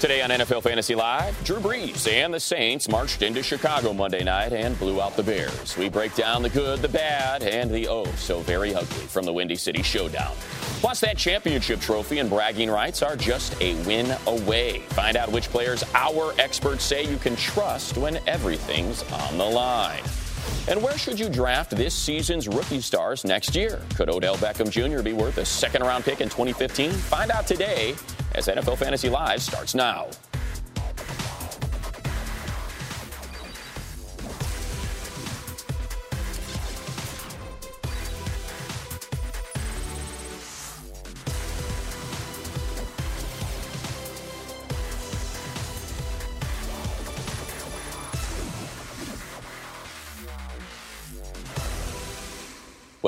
Today on NFL Fantasy Live, Drew Brees and the Saints marched into Chicago Monday night and blew out the Bears. We break down the good, the bad, and the oh so very ugly from the Windy City Showdown. Plus, that championship trophy and bragging rights are just a win away. Find out which players our experts say you can trust when everything's on the line. And where should you draft this season's rookie stars next year? Could Odell Beckham Jr. be worth a second round pick in 2015? Find out today as NFL Fantasy Live starts now.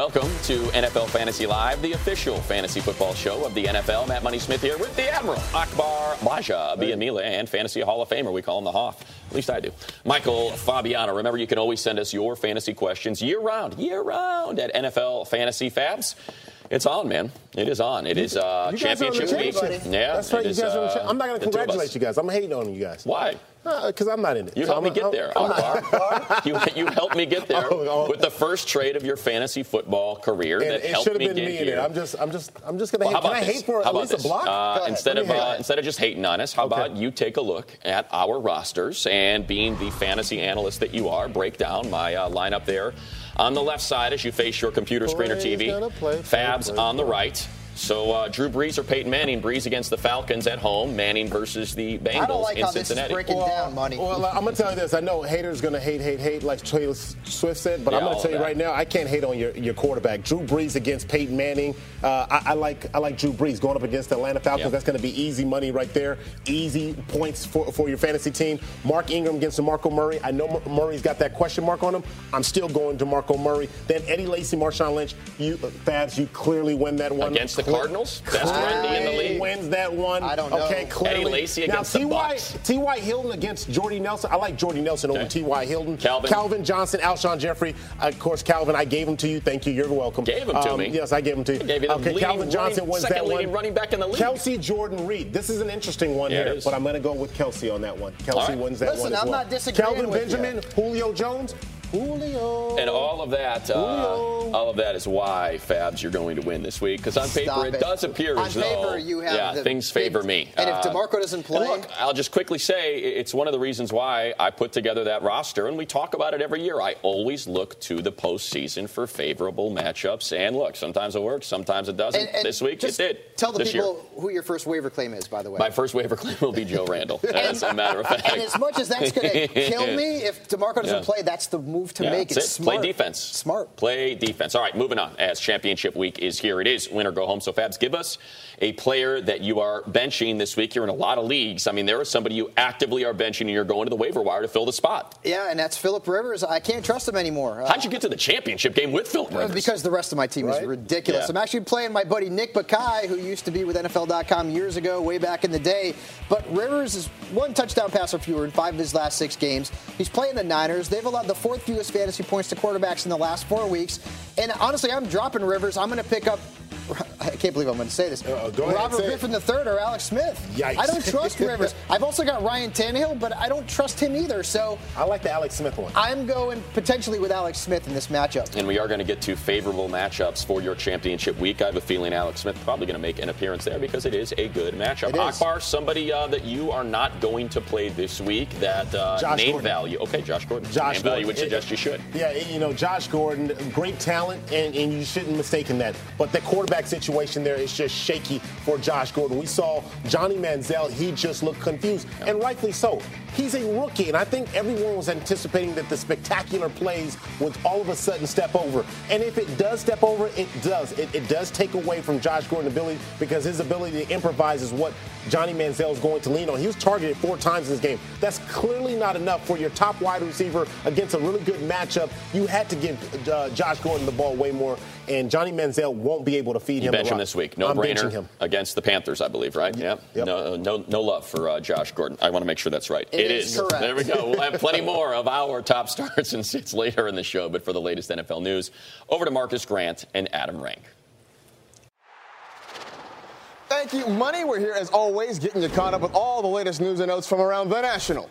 Welcome to NFL Fantasy Live, the official fantasy football show of the NFL. Matt Money Smith here with the Admiral, Akbar Gbaja-Biamila, and Fantasy Hall of Famer. We call him the Hoff. At least I do. Michael Fabiano. Remember, you can always send us your fantasy questions year round, year round at NFL Fantasy Fabs. It's on, man. It is on. It is uh, You guys are on the championship week. Yeah, That's right. You guys are on the uh, I'm not going to two of us. congratulate you guys. I'm hating on you guys. Why? Because I'm not in it. You So helped me I'm- get I'm- there, I'm not- Akbar. you, you helped me get there Oh, oh. with the first trade of your fantasy football career And that it helped me been get me in here. it. I'm just, I'm just, I'm just going to Well, hate. Can I this? hate for how at about least this? a block? Uh, instead of uh, instead of just hating on us, how about you take a look at our rosters and being the fantasy analyst that you are, break down my uh, lineup there on the left side as you face your computer screen or TV. gonna play, play, Fabs play, on the right. So uh, Drew Brees or Peyton Manning? Brees against the Falcons at home. Manning versus the Bengals I don't like in how this is Cincinnati. breaking down, money. Well, I'm gonna tell you this. I know haters gonna hate, hate, hate, like Taylor Swift said. But Yeah, I'm gonna tell you that. right now, I can't hate on your, your quarterback, Drew Brees against Peyton Manning. Uh, I, I like I like Drew Brees going up against the Atlanta Falcons. Yeah. That's gonna be easy money right there, easy points for, for your fantasy team. Mark Ingram against DeMarco Murray. I know Murray's got that question mark on him. I'm still going DeMarco Murray. Then Eddie Lacy, Marshawn Lynch. You uh, Fabs, you clearly win that one Against the Cle- Cardinals? Best run in the league? Wins that one. I don't know. Okay, clearly. Eddie Lacy now, against the T.Y. Bucks. T.Y. Hilton against Jordy Nelson. I like Jordy Nelson over T.Y. Hilton. Calvin. Johnson, Alshon Jeffery. Of course, Calvin, I gave him to you. Thank you. You're welcome. Gave him to Um, me? Yes, I gave him to you. I gave you the okay, leading Calvin Johnson running- wins second that leading one. running back in the league. Kelce Jordan Reed. This is an interesting one Yeah, it here, is. but I'm going to go with Kelce on that one. Kelce right. wins that Listen, one as I'm well. not disagreeing Kelvin with you. Benjamin, Julio Jones. Julio. And all of that, uh, all of that is why Fabs you're going to win this week. Because on paper, it, it. does appear On as though paper, you have yeah, the things big- favor me. and if Uh, DeMarco doesn't play- look, I'll just quickly say it's one of the reasons why I put together that roster, and we talk about it every year. I always look to the postseason for favorable matchups, and look, sometimes it works, sometimes it doesn't. And- and this week just it did. Tell the people year. who your first waiver claim is, by the way. My first waiver claim will be Joe Randle, as a matter of fact. and as much as that's going to kill me, if DeMarco doesn't Yeah. play, that's the move to Yeah, make it that's smart. Play defense. Smart. Play defense. All right, moving on. As championship week is here, it is win or go home. So, Fabs, give us a player that you are benching this week. You're in a lot of leagues. I mean, there is somebody you actively are benching, and you're going to the waiver wire to fill the spot. Yeah, and that's Philip Rivers. I can't trust him anymore. Uh, How'd you get to the championship game with Philip Rivers? Because the rest of my team is ridiculous. Yeah. I'm actually playing my buddy Nick Bakai, who used to be with NFL.com years ago, way back in the day. But Rivers is one touchdown passer fewer in five of his last six games. He's playing the Niners. They've allowed the fourth fewest fantasy points to quarterbacks in the last four weeks. And honestly, I'm dropping Rivers. I'm going to pick up I can't believe I'm going to say this. Uh, go ahead, Robert say it. Griffin III or Alex Smith. Yikes. I don't trust Rivers. I've also got Ryan Tannehill, but I don't trust him either. So I like the Alex Smith one. I'm going potentially with Alex Smith in this matchup. And we are going to get to favorable matchups for your championship week. I have a feeling Alex Smith probably going to make an appearance there because it is a good matchup. Akbar, somebody uh, that you are not going to play this week. That uh, Josh name Gordon. value. Okay, Josh Gordon. Josh name Gordon. value would suggest you should. Yeah, you know, Josh Gordon, great talent, and, and you shouldn't mistake in that. But the quarterback situation there is just shaky for Josh Gordon. We saw Johnny Manziel, he just looked confused, and rightfully so. He's a rookie, and I think everyone was anticipating that the spectacular plays would all of a sudden step over. And if it does step over, it does. It, it does take away from Josh Gordon's ability because his ability to improvise is what Johnny Manziel is going to lean on. He was targeted four times in this game. That's clearly not enough for your top wide receiver against a really good matchup. You had to give uh, Josh Gordon the ball way more, and Johnny Manziel won't be able to feed You him. the bench him this week. No I'm brainer him. against the Panthers, I believe, right? Yep. Yep. No, no, no love for uh, Josh Gordon. I want to make sure that's right. It is correct. There we go. We'll have plenty more of our top starts and sits later in the show. But for the latest NFL news, over to Marcas Grant and Adam Rank. Thank you, Money. We're here as always, getting you caught up with all the latest news and notes from around the National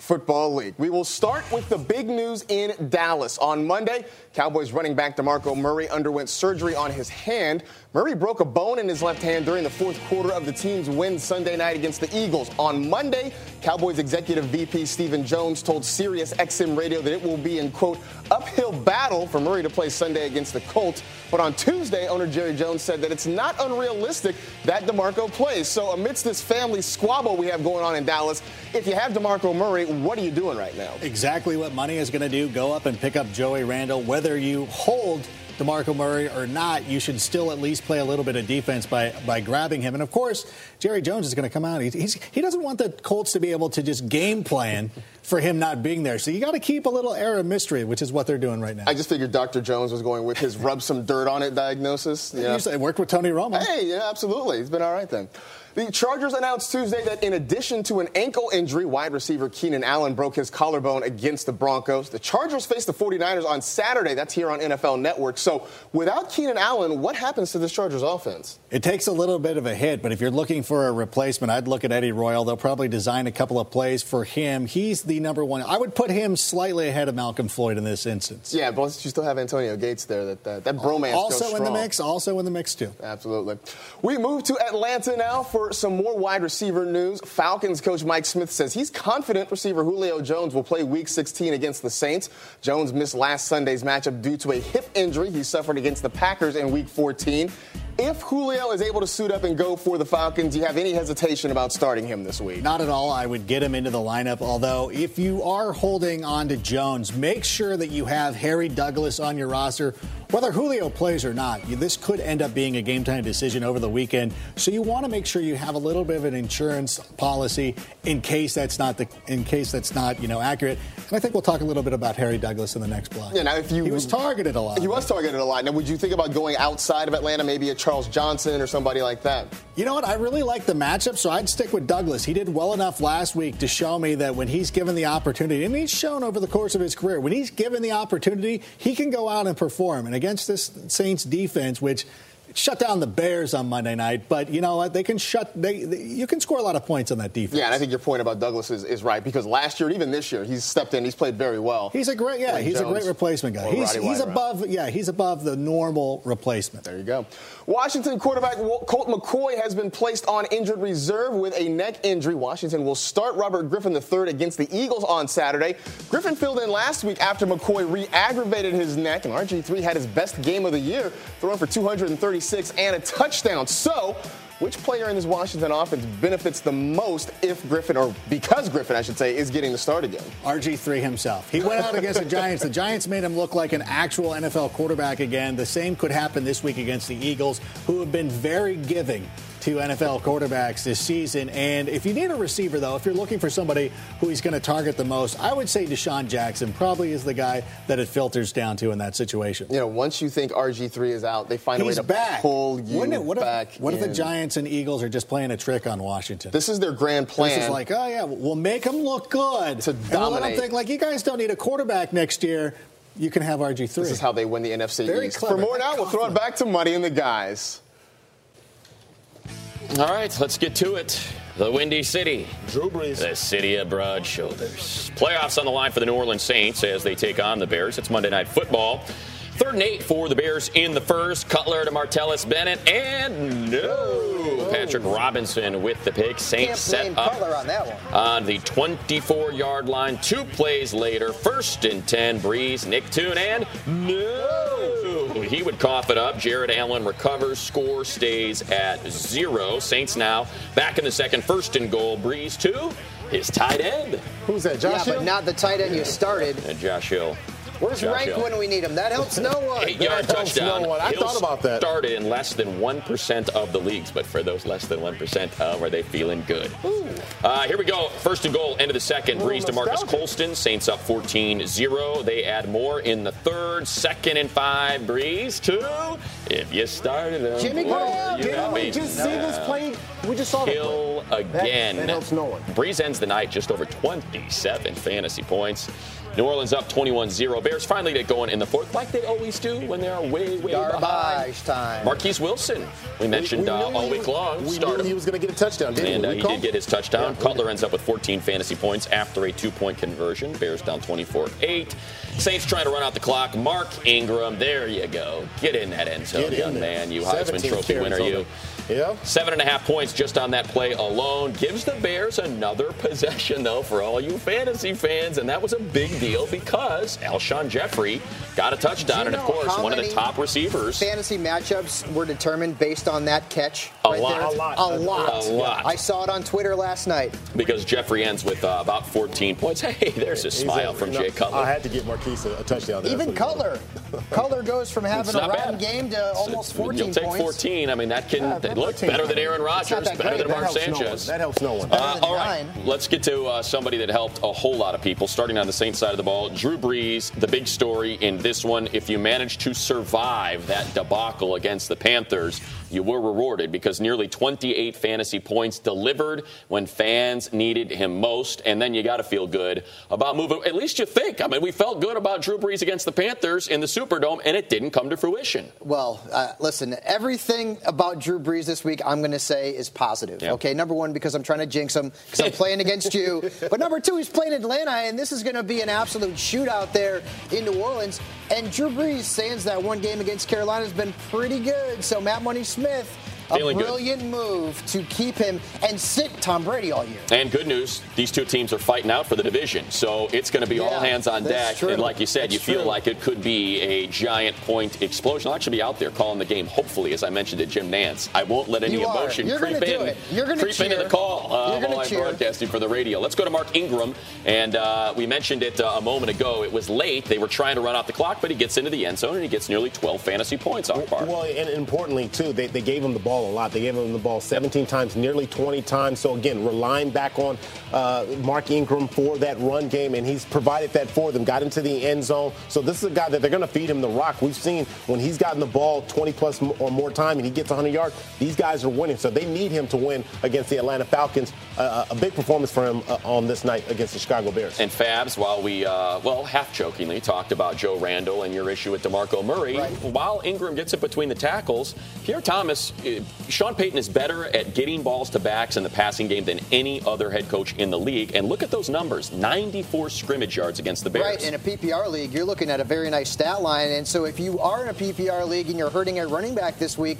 Football League. We will start with the big news in Dallas. On Monday, Cowboys running back DeMarco Murray underwent surgery on his hand. Murray broke a bone in his left hand during the fourth quarter of the team's win Sunday night against the Eagles. On Monday, Cowboys executive VP Stephen Jones told Sirius XM Radio that it will be in quote uphill battle for Murray to play Sunday against the Colts. But on Tuesday, owner Jerry Jones said that it's not unrealistic that DeMarco plays. So amidst this family squabble we have going on in Dallas, if you have DeMarco Murray, what are you doing right now? Exactly what money is going to do. Go up and pick up Joey Randle. Whether you hold DeMarco Murray or not, you should still at least play a little bit of defense by, by grabbing him. And of course, Jerry Jones is going to come out. He's, he's, he doesn't want the Colts to be able to just game plan for him not being there. So you got to keep a little air of mystery, which is what they're doing right now. I just figured Dr. Jones was going with his rub some dirt on it diagnosis. Yeah. It worked with Tony Romo. Hey, yeah, absolutely. It's been all right then. The Chargers announced Tuesday that in addition to an ankle injury, wide receiver Keenan Allen broke his collarbone against the Broncos. The Chargers face the 49ers on Saturday. That's here on NFL Network. So without Keenan Allen, what happens to this Chargers offense? It takes a little bit of a hit, but if you're looking for a replacement, I'd look at Eddie Royal. They'll probably design a couple of plays for him. He's the number one. I would put him slightly ahead of Malcolm Floyd in this instance. Yeah, but you still have Antonio Gates there. That that, that bromance also in the mix. Also in the mix too. Absolutely. We move to Atlanta now for some more wide receiver news. Falcons coach Mike Smith says he's confident receiver Julio Jones will play Week 16 against the Saints. Jones missed last Sunday's matchup due to a hip injury he suffered against the Packers in Week 14. If Julio is able to suit up and go for the Falcons, do you have any hesitation about starting him this week? Not at all. I would get him into the lineup. Although, if you are holding on to Jones, make sure that you have Harry Douglas on your roster. Whether Julio plays or not, this could end up being a game time decision over the weekend. So you want to make sure you have a little bit of an insurance policy in case that's not the in case that's not you know accurate. And I think we'll talk a little bit about Harry Douglas in the next block. Yeah, now if you he was targeted a lot. He was targeted a lot. Now, would you think about going outside of Atlanta, maybe a Charles Johnson or somebody like that? You know what? I really like the matchup, so I'd stick with Douglas. He did well enough last week to show me that when he's given the opportunity, and he's shown over the course of his career, when he's given the opportunity, he can go out and perform. And against this Saints defense, which shut down the Bears on Monday night, but you know what? They can shut. They, they you can score a lot of points on that defense. Yeah, and I think your point about Douglas is, is right because last year, even this year, he's stepped in. He's played very well. He's a great, yeah, he's a great replacement guy. He's, he's above, yeah, he's above the normal replacement. There you go. Washington quarterback Colt McCoy has been placed on injured reserve with a neck injury. Washington will start Robert Griffin III against the Eagles on Saturday. Griffin filled in last week after McCoy re-aggravated his neck, and RG3 had his best game of the year, throwing for 236 and a touchdown. So. Which player in this Washington offense benefits the most if Griffin, or because Griffin, I should say, is getting the start again? RG3 himself. He went out against the Giants. The Giants made him look like an actual NFL quarterback again. The same could happen this week against the Eagles, who have been very giving to NFL quarterbacks this season. And if you need a receiver, though, if you're looking for somebody who he's going to target the most, I would say DeSean Jackson probably is the guy that it filters down to in that situation. You know, once you think RG3 is out, they find a way to back. pull you Wouldn't it- what back. If, what if the. Giants and Eagles are just playing a trick on Washington? This is their grand plan. This is like, oh yeah, we'll make them look good To And we'll let them think like you guys don't need a quarterback next year. You can have RG three. This is how they win the NFC Very East. clever. For more now, we'll throw it back to Muddy and the guys. All right, let's get to it. The Windy City. Drew Brees. The city of broad shoulders. Playoffs on the line for the New Orleans Saints as they take on the Bears. It's Monday Night Football. Third and eight for the Bears in the first. Cutler to Martellus Bennett, and no. Oh. Patrick Robinson with the pick. Saints set up Cutler on that one. on the 24 yard line. Two plays later, first and 10, Brees, Nick Toon, and no. He would cough it up. Jared Allen recovers, score stays at zero. Saints now back in the second, first and goal. Brees to his tight end, Who's that? Josh yeah, Hill? but not the tight end you started. and Josh Hill. Where's Josh Rank Hill. when we need him? That helps no one. Eight yard touchdown. no one. I Hill thought about that. Started in less than 1% of the leagues, but for those less than 1%, uh, were they feeling good? Uh, here we go. First and goal, end of the second. Brees to Marques. Colston. Saints up 14 0. They add more in the third. Second and five. Brees to. If you started him. Jimmy Graham. Didn't we just see this play? We just saw the play. Hill That- again. that helps no one. Brees ends the night just over 27 fantasy points. New Orleans up 21-0. Bears finally get going in the fourth, like they always do when they are way, way behind. Garbage time. Marquess Wilson, we mentioned We uh, all week long. We Start knew he was going to get a touchdown, didn't And uh, he did get his touchdown. Yeah, Cutler ends up with 14 fantasy points after a two-point conversion. Bears down 24-8. Saints trying to run out the clock. Mark Ingram, there you go. Get in that end zone, young man. You Heisman 17 Trophy winner, you. It. Yeah. Seven and a half points just on that play alone. Gives the Bears another possession, though, for all you fantasy fans. And that was a big deal because Alshon Jeffery got a touchdown. And, of course, one of the top receivers. Fantasy matchups were determined based on that catch. A right lot. there. A lot. A lot. A lot. I saw it on Twitter last night. Because Jeffery ends with uh, about 14 points. Hey, there's a He's smile a- from no, Jay Cutler. I had to give Marquess a, a touchdown. There. Even That's what Cutler. Cutler goes from having a not rotten bad. game to almost 14 You'll take points. 14. I mean, that can Yeah, that look better than Aaron It's Rodgers, better great. than Mark helps no. Sanchez. That helps no one. Uh, all right, nine. let's get to uh, somebody that helped a whole lot of people. Starting on the Saints side of the ball, Drew Brees, the big story in this one. If you managed to survive that debacle against the Panthers, you were rewarded because nearly 28 fantasy points delivered when fans needed him most. And then you got to feel good about moving. At least you think. I mean, we felt good about Drew Brees against the Panthers in the Superdome, and it didn't come to fruition. Well, uh, listen, everything about Drew Brees this week, I'm going to say is positive. Yeah. Okay, number one, because I'm trying to jinx him, because I'm playing against you. But number two, he's playing Atlanta, and this is going to be an absolute shootout there in New Orleans. And Drew Brees, sans that one game against Carolina, has been pretty good. So Matt Money Smith, a Feeling good. brilliant move to keep him and sit Tom Brady all year. And good news, these two teams are fighting out for the division. So it's going to be all hands on deck. true. And like you said, you feel true. like it could be a giant point explosion. I'll actually be out there calling the game, hopefully, as I mentioned to Jim Nantz. I won't let any You are. emotion You're creep gonna do in. it. You're gonna creep into the call uh, You're while I'm cheer. broadcasting for the radio. Let's go to Mark Ingram. And uh, we mentioned it uh, a moment ago. It was late. They were trying to run out the clock, but he gets into the end zone and he gets nearly 12 fantasy points off par. Well, and importantly, too, they, they gave him the ball a lot. They gave him the ball 17 times, nearly 20 times. So, again, relying back on uh, Mark Ingram for that run game, and he's provided that for them. Got into the end zone. So, this is a guy that they're going to feed him the rock. We've seen when he's gotten the ball 20 plus or more time and he gets 100 yards, these guys are winning. So, they need him to win against the Atlanta Falcons. Uh, a big performance for him uh, on this night against the Chicago Bears. And Fabs, while we, uh, well, half jokingly talked about Joe Randle and your issue with DeMarco Murray, Right. while Ingram gets it between the tackles, Pierre Thomas, uh, Sean Payton is better at getting balls to backs in the passing game than any other head coach in the league. And look at those numbers 94 scrimmage yards against the Bears. Right, in a PPR league, you're looking at a very nice stat line. And so if you are in a PPR league and you're hurting a running back this week,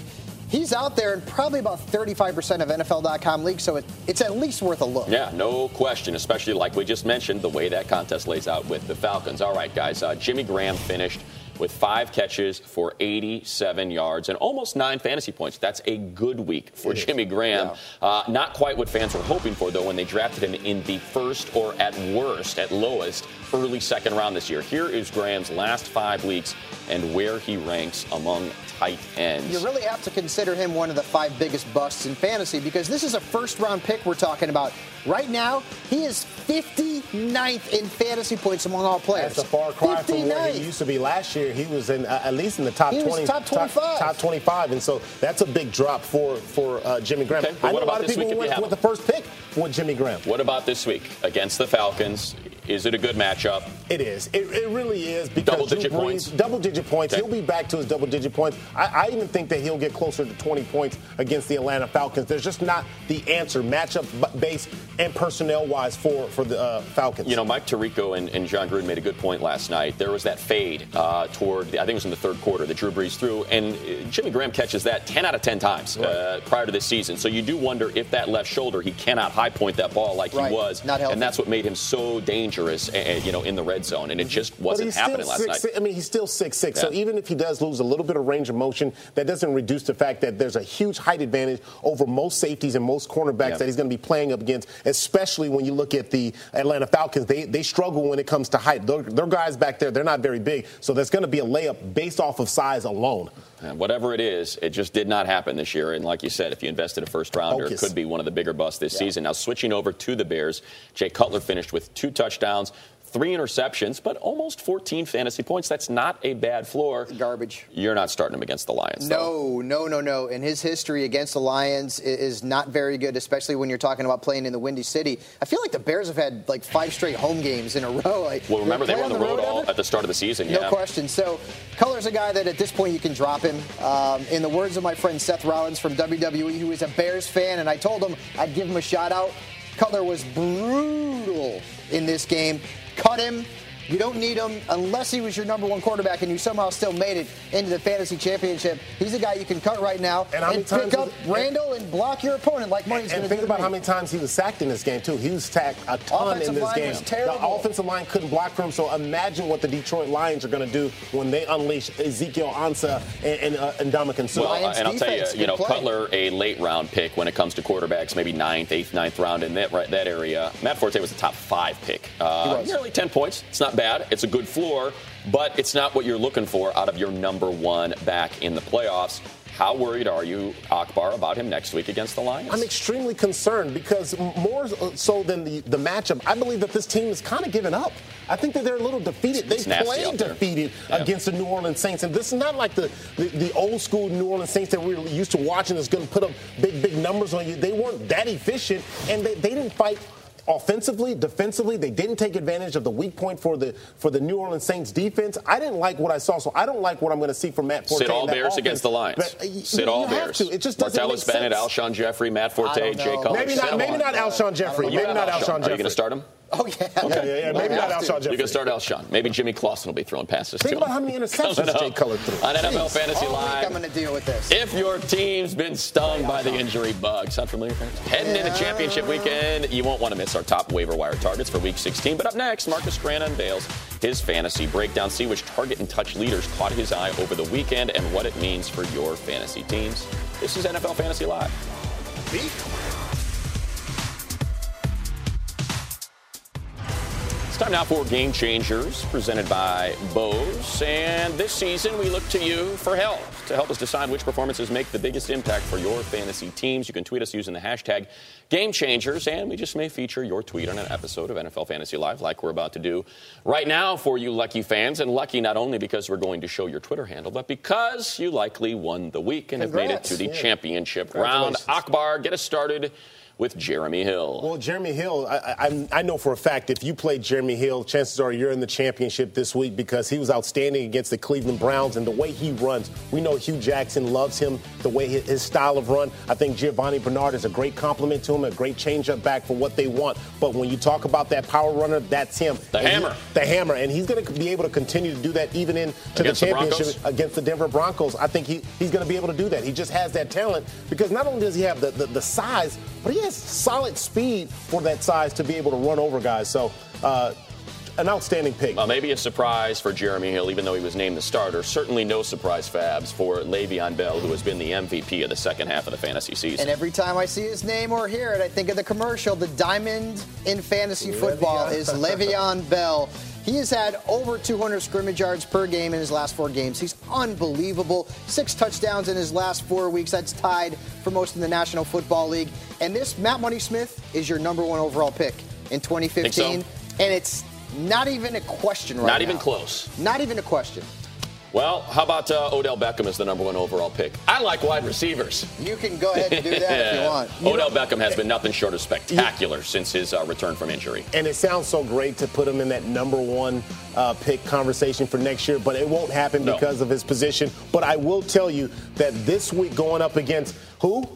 he's out there in probably about 35% of NFL.com leagues, so it, it's at least worth a look. Yeah, no question, especially like we just mentioned, the way that contest lays out with the Falcons. All right, guys, uh, Jimmy Graham finished with five catches for 87 yards and almost nine fantasy points. That's a good week for Jimmy Graham. Uh, not quite what fans were hoping for, though, when they drafted him in the first or at worst, at lowest, early second round this year. Here is Graham's last five weeks and where he ranks among tight ends. You really have to consider him one of the five biggest busts in fantasy because this is a first round pick we're talking about. Right now, he is 59th in fantasy points among all players. That's a far cry from where 59th. he used to be last year. He was in uh, at least in the top He was 20, top 25. top, 25, and so that's a big drop for for uh, Jimmy Graham. Okay, but I know what a lot of people week if who you went with the first pick with Jimmy Graham. What about this week against the Falcons? Is it a good matchup? It is. It, it really is. Because double digit Brees, points. Double digit points. Okay. He'll be back to his double digit points. I, I, even think that he'll get closer to 20 points against the Atlanta Falcons. There's just not the answer matchup based and personnel wise for for the uh, Falcons. You know, Mike Tirico and, and, Jon Gruden made a good point last night. There was that fade uh, toward, the, I think it was in the third quarter that Drew Brees threw, and uh, Jimmy Graham catches that 10 out of 10 times right. uh, prior to this season. So you do wonder if that left shoulder, he cannot high point that ball like right. he was, not and that's what made him so dangerous, uh, you know, in the red zone, and it just wasn't happening last six, night. Six, I mean, he's still six six. Yeah. So even if he does lose a little bit of range of motion, that doesn't reduce the fact that there's a huge height advantage over most safeties and most cornerbacks Yeah. that he's going to be playing up against, especially when you look at the Atlanta Falcons. They they struggle when it comes to height. Their, their guys back there, they're not very big, so there's going to be a layup based off of size alone. And whatever it is, it just did not happen this year. And like you said, if you invested a first rounder, Focus. it could be one of the bigger busts this season. Now, switching over to the Bears, Jay Cutler finished with two touchdowns, three interceptions, but almost 14 fantasy points. That's not a bad floor. Garbage. You're not starting him against the Lions. though. No, no, no, no. And his history against the Lions is not very good, especially when you're talking about playing in the Windy City. I feel like the Bears have had like five straight home games in a row. Like, Well, remember, they were on the road all ever? at the start of the season. No yeah. question. So, Cutler's a guy that at this point you can drop him. Um, in the words of my friend Seth Rollins from WWE, who is a Bears fan, and I told him I'd give him a shout out. Cutler was brutal in this game. Cut him. You don't need him unless he was your number one quarterback and you somehow still made it into the fantasy championship. He's a guy you can cut right now And how many pick up was- Randle and block your opponent like money's going And to think do. about how many times he was sacked in this game too. He was sacked a ton Offensive in this line game. was terrible. The offensive line couldn't block for him. So imagine what the Detroit Lions are going to do when they unleash Ezekiel Ansah and, and, uh, and Ndamukong Suh. Well, Lions and I'll tell you, you know, play. Cutler a late round pick when it comes to quarterbacks, maybe ninth, eighth, ninth round in that right, that area. Matt Forte was a top five pick. Uh, was. nearly ten points. It's not bad. It's a good floor, but it's not what you're looking for out of your number one back in the playoffs. How worried are you, Akbar, about him next week against the Lions? I'm extremely concerned because more so than the, the matchup, I believe that this team is kind of giving up. I think that they're a little defeated. It's They played defeated Yeah. against the New Orleans Saints, and this is not like the, the, the old school New Orleans Saints that we're used to watching that's going to put up big, big numbers on you. They weren't that efficient, and they, they didn't fight offensively, defensively. They didn't take advantage of the weak point for the for the New Orleans Saints defense. I didn't like what I saw, so I don't like what I'm going to see from Matt Forte. Sit all Bears offense. against the Lions. But, uh, Sit you all have Bears. to. It just doesn't Martellus make Bennett, sense. Alshon Jeffery, Matt I Forte, don't Jay know. Cutler. Maybe not. them Maybe not Alshon Jeffery. Maybe not Alshon. Alshon Are you going to start him? Oh, yeah. Yeah, yeah, yeah. Maybe not have to. Alshon Jeffery. You can start Alshon. Maybe Jimmy Clausen will be throwing passes Think to about how many interceptions Coming Jay up Cutler threw. On NFL Fantasy All week Live. I'm going to deal with this. If your team's been stung by the injury bug, sound familiar, friends? Heading into championship weekend, you won't want to miss our top waiver wire targets for Week 16. But up next, Marcas Grant unveils his fantasy breakdown. See which target and touch leaders caught his eye over the weekend and what it means for your fantasy teams. This is NFL Fantasy Live. It's time now for Game Changers, presented by Bose. And this season, we look to you for help to help us decide which performances make the biggest impact for your fantasy teams. You can tweet us using the hashtag Game Changers, and we just may feature your tweet on an episode of NFL Fantasy Live, like we're about to do right now for you lucky fans. And lucky not only because we're going to show your Twitter handle, but because you likely won the week and have made it to the Yeah. championship round. Akbar, get us started with Jeremy Hill. Well, Jeremy Hill, I, I, I know for a fact if you play Jeremy Hill, chances are you're in the championship this week because he was outstanding against the Cleveland Browns and the way he runs. We know Hue Jackson loves him, the way his, his style of run. I think Giovani Bernard is a great compliment to him, a great changeup back for what they want. But when you talk about that power runner, that's him. The And he- hammer. the hammer, and he's going to be able to continue to do that even into Against the the championship Broncos? against the Denver Broncos. I think he, he's going to be able to do that. He just has that talent because not only does he have the, the, the size, but he has solid speed for that size to be able to run over guys. So, uh, an outstanding pick. Well, maybe a surprise for Jeremy Hill, even though he was named the starter. Certainly no surprise, Fabs, for Le'Veon Bell, who has been the MVP of the second half of the fantasy season. And every time I see his name or hear it, I think of the commercial. The diamond in fantasy football is Le'Veon Bell. He has had over 200 scrimmage yards per game in his last four games. He's unbelievable. Six touchdowns in his last four weeks. That's tied for most in the National Football League. And this Matt Money Smith is your number one overall pick in 2015. Think And it's not even a question right Not even close. Not even a question. Well, how about uh, Odell Beckham as the number one overall pick? I like wide receivers. You can go ahead and do that if you want. You Odell Beckham has been nothing short of spectacular since his uh, return from injury. And it sounds so great to put him in that number one uh, pick conversation for next year, but it won't happen No. because of his position. But I will tell you that this week going up against who?